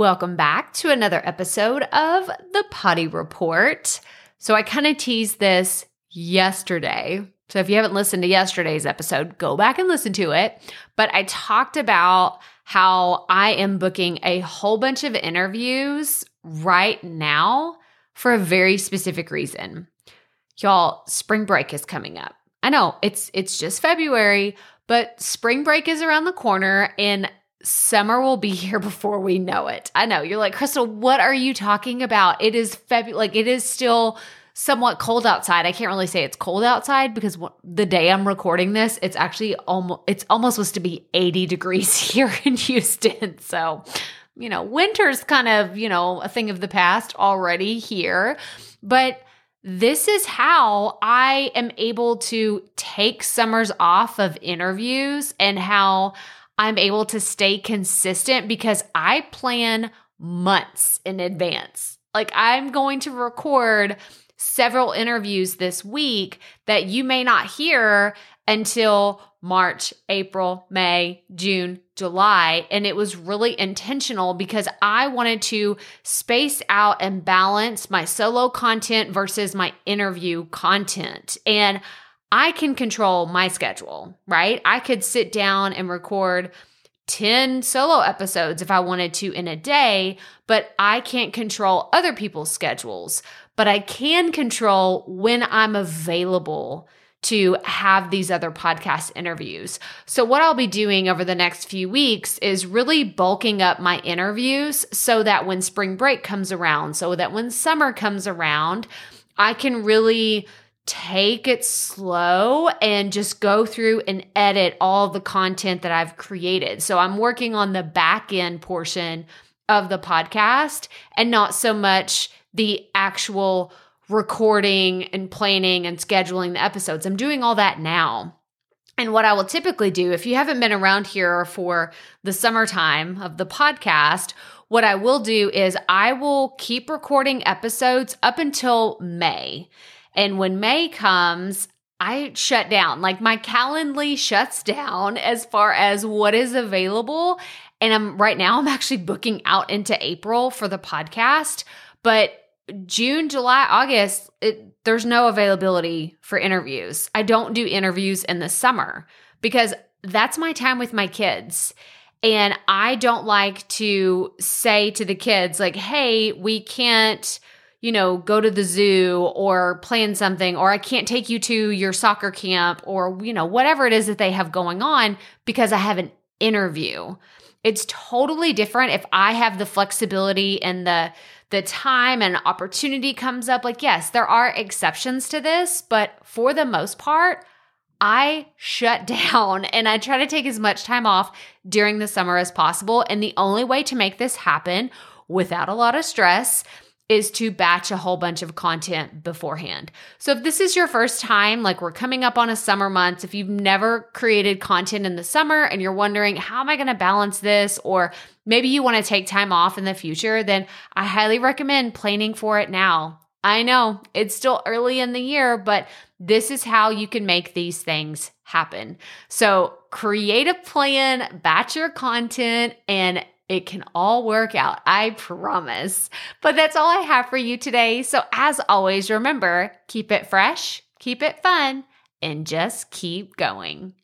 Welcome back to another episode of the Potty Report. So, I kind of teased this yesterday. So, if you haven't listened to yesterday's episode, go back and listen to it. But I talked about how I am booking a whole bunch of interviews right now for a very specific reason. Y'all, spring break is coming up. I know it's it's just February, but spring break is around the corner and summer will be here before we know it. I know you're like, Crystal, what are you talking about? It is February, like it is still somewhat cold outside. I can't really say it's cold outside because the day I'm recording this, it's actually almost it's almost supposed to be 80 degrees here in Houston. So, you know, winter's kind of, you know, a thing of the past already here. But this is how I am able to take summers off of interviews and how I'm able to stay consistent because I plan months in advance. Like I'm going to record several interviews this week that you may not hear until March, April, May, June, July. And it was really intentional because I wanted to space out and balance my solo content versus my interview content. And I can control my schedule, right? I could sit down and record 10 solo episodes if I wanted to in a day, but I can't control other people's schedules. But I can control when I'm available to have these other podcast interviews. So, what I'll be doing over the next few weeks is really bulking up my interviews so that when spring break comes around, so that when summer comes around, I can really take it slow and just go through and edit all the content that I've created. So I'm working on the back end portion of the podcast and not so much the actual recording and planning and scheduling the episodes. I'm doing all that now. And what I will typically do, if you haven't been around here for the summertime of the podcast, what I will do is I will keep recording episodes up until May. And when May comes, I shut down. Like my Calendly shuts down as far as what is available. And I'm right now, I'm actually booking out into April for the podcast. But June, July, August, it, there's no availability for interviews. I don't do interviews in the summer because that's my time with my kids. And I don't like to say to the kids, like, hey, we can't you know, go to the zoo or plan something, or I can't take you to your soccer camp or, you know, whatever it is that they have going on because I have an interview. It's totally different if I have the flexibility and the the time and opportunity comes up. Like, yes, there are exceptions to this, but for the most part, I shut down and I try to take as much time off during the summer as possible. And the only way to make this happen without a lot of stress is to batch a whole bunch of content beforehand. So if this is your first time, like we're coming up on a summer month, if you've never created content in the summer and you're wondering, how am I going to balance this? Or maybe you want to take time off in the future, then I highly recommend planning for it now. I know it's still early in the year, but this is how you can make these things happen. So create a plan, batch your content, and it can all work out, I promise. But that's all I have for you today. So, as always, remember keep it fresh, keep it fun, and just keep going.